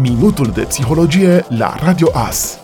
Minutul de psihologie la Radio AS.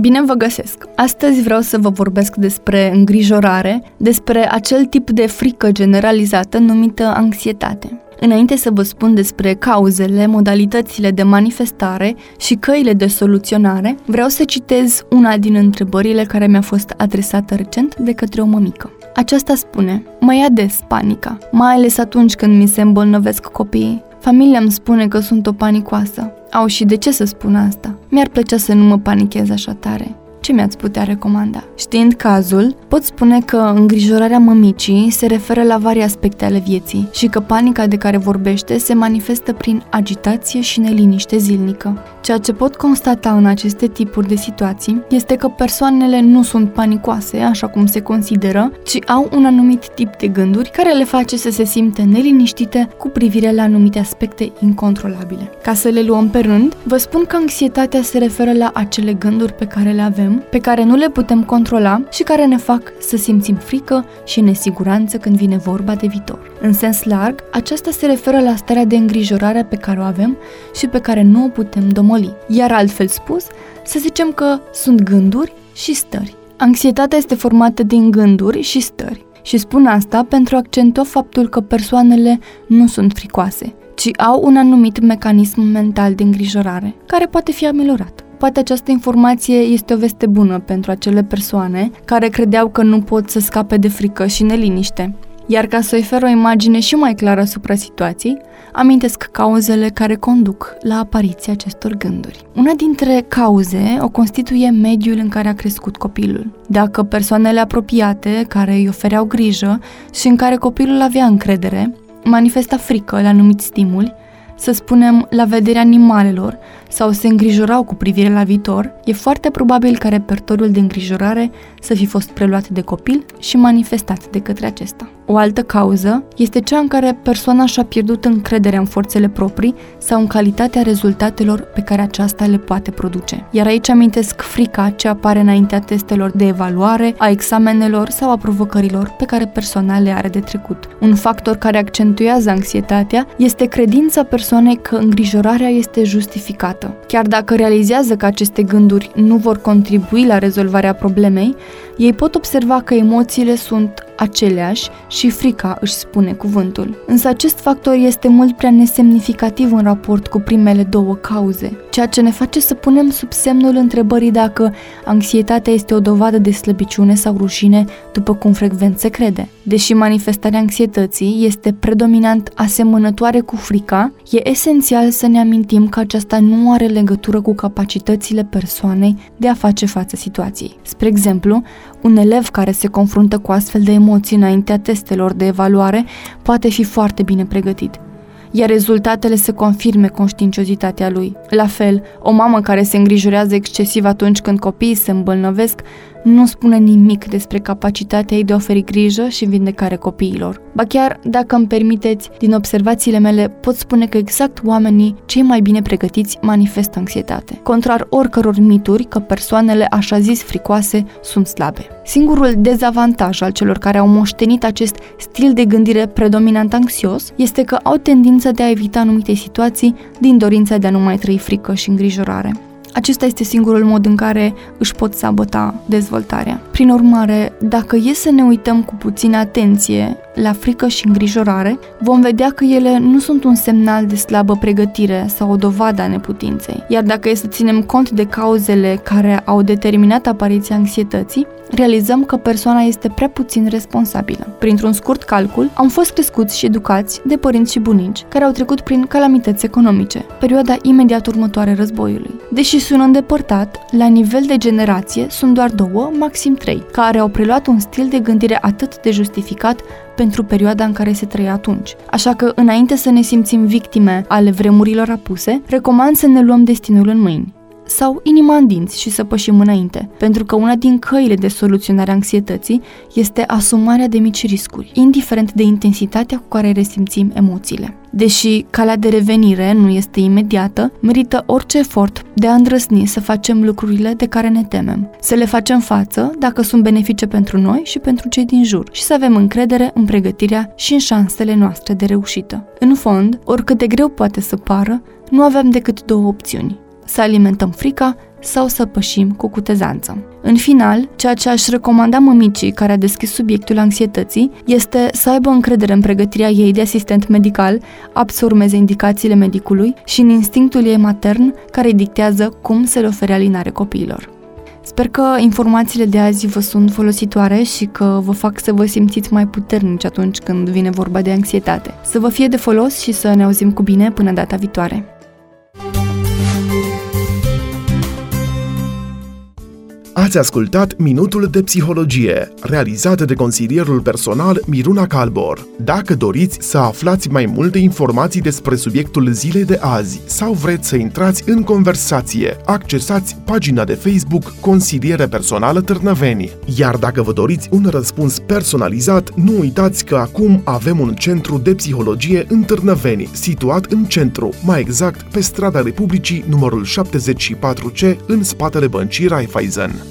Bine vă găsesc! Astăzi vreau să vă vorbesc despre îngrijorare, despre acel tip de frică generalizată numită anxietate. Înainte să vă spun despre cauzele, modalitățile de manifestare și căile de soluționare, vreau să citez una din întrebările care mi-a fost adresată recent de către o mămică. Aceasta spune, mă ia des panica, mai ales atunci când mi se îmbolnăvesc copiii. Familia îmi spune că sunt o panicoasă. Au și de ce să spun asta? Mi-ar plăcea să nu mă panichez așa tare ce mi-ați putea recomanda? Știind cazul, pot spune că îngrijorarea mămicii se referă la vari aspecte ale vieții și că panica de care vorbește se manifestă prin agitație și neliniște zilnică. Ceea ce pot constata în aceste tipuri de situații este că persoanele nu sunt panicoase, așa cum se consideră, ci au un anumit tip de gânduri care le face să se simte neliniștite cu privire la anumite aspecte incontrolabile. Ca să le luăm pe rând, vă spun că anxietatea se referă la acele gânduri pe care le avem pe care nu le putem controla și care ne fac să simțim frică și nesiguranță când vine vorba de viitor. În sens larg, aceasta se referă la starea de îngrijorare pe care o avem și pe care nu o putem domoli. Iar altfel spus, să zicem că sunt gânduri și stări. Anxietatea este formată din gânduri și stări. Și spun asta pentru a accentua faptul că persoanele nu sunt fricoase, ci au un anumit mecanism mental de îngrijorare, care poate fi ameliorat. Poate această informație este o veste bună pentru acele persoane care credeau că nu pot să scape de frică și neliniște. Iar ca să ofer o imagine și mai clară asupra situației, amintesc cauzele care conduc la apariția acestor gânduri. Una dintre cauze o constituie mediul în care a crescut copilul. Dacă persoanele apropiate care îi ofereau grijă și în care copilul avea încredere, manifesta frică la anumiți stimuli, să spunem, la vederea animalelor sau se îngrijorau cu privire la viitor, e foarte probabil ca repertoriul de îngrijorare să fi fost preluat de copil și manifestat de către acesta. O altă cauză este cea în care persoana și-a pierdut încrederea în forțele proprii sau în calitatea rezultatelor pe care aceasta le poate produce. Iar aici amintesc frica ce apare înaintea testelor de evaluare, a examenelor sau a provocărilor pe care persoana le are de trecut. Un factor care accentuează anxietatea este credința persoanei că îngrijorarea este justificată. Chiar dacă realizează că aceste gânduri nu vor contribui la rezolvarea problemei, ei pot observa că emoțiile sunt aceleași și frica își spune cuvântul. Însă acest factor este mult prea nesemnificativ în raport cu primele două cauze, ceea ce ne face să punem sub semnul întrebării dacă anxietatea este o dovadă de slăbiciune sau rușine, după cum frecvent se crede. Deși manifestarea anxietății este predominant asemănătoare cu frica, e esențial să ne amintim că aceasta nu are legătură cu capacitățile persoanei de a face față situației. Spre exemplu, un elev care se confruntă cu astfel de emoții înaintea testelor de evaluare poate fi foarte bine pregătit iar rezultatele să confirme conștiinciozitatea lui. La fel, o mamă care se îngrijorează excesiv atunci când copiii se îmbolnăvesc nu spune nimic despre capacitatea ei de a oferi grijă și vindecare copiilor. Ba chiar, dacă îmi permiteți, din observațiile mele pot spune că exact oamenii cei mai bine pregătiți manifestă anxietate. Contrar oricăror mituri că persoanele așa zis fricoase sunt slabe. Singurul dezavantaj al celor care au moștenit acest stil de gândire predominant anxios este că au tendința de a evita anumite situații din dorința de a nu mai trăi frică și îngrijorare. Acesta este singurul mod în care își pot sabota dezvoltarea. Prin urmare, dacă e să ne uităm cu puțină atenție la frică și îngrijorare, vom vedea că ele nu sunt un semnal de slabă pregătire sau o dovadă a neputinței. Iar dacă e să ținem cont de cauzele care au determinat apariția anxietății, realizăm că persoana este prea puțin responsabilă. Printr-un scurt calcul, am fost crescuți și educați de părinți și bunici care au trecut prin calamități economice, perioada imediat următoare războiului. Deși sună îndepărtat, la nivel de generație sunt doar două, maxim trei, care au preluat un stil de gândire atât de justificat pentru perioada în care se trăia atunci. Așa că, înainte să ne simțim victime ale vremurilor apuse, recomand să ne luăm destinul în mâini sau inima în dinți și să pășim înainte, pentru că una din căile de soluționare a anxietății este asumarea de mici riscuri, indiferent de intensitatea cu care resimțim emoțiile. Deși calea de revenire nu este imediată, merită orice efort de a îndrăzni să facem lucrurile de care ne temem. Să le facem față dacă sunt benefice pentru noi și pentru cei din jur și să avem încredere în pregătirea și în șansele noastre de reușită. În fond, oricât de greu poate să pară, nu avem decât două opțiuni. Să alimentăm frica sau să pășim cu cutezanță. În final, ceea ce aș recomanda mămicii care a deschis subiectul anxietății este să aibă încredere în pregătirea ei de asistent medical, ap să urmeze indicațiile medicului și în instinctul ei matern care îi dictează cum să le ofere alinare copiilor. Sper că informațiile de azi vă sunt folositoare și că vă fac să vă simțiți mai puternici atunci când vine vorba de anxietate. Să vă fie de folos și să ne auzim cu bine până data viitoare. Ați ascultat Minutul de Psihologie, realizat de consilierul personal Miruna Calbor. Dacă doriți să aflați mai multe informații despre subiectul zilei de azi sau vreți să intrați în conversație, accesați pagina de Facebook Consiliere Personală Târnăveni. Iar dacă vă doriți un răspuns personalizat, nu uitați că acum avem un centru de psihologie în Târnăveni, situat în centru, mai exact pe strada Republicii numărul 74C, în spatele băncii Raiffeisen.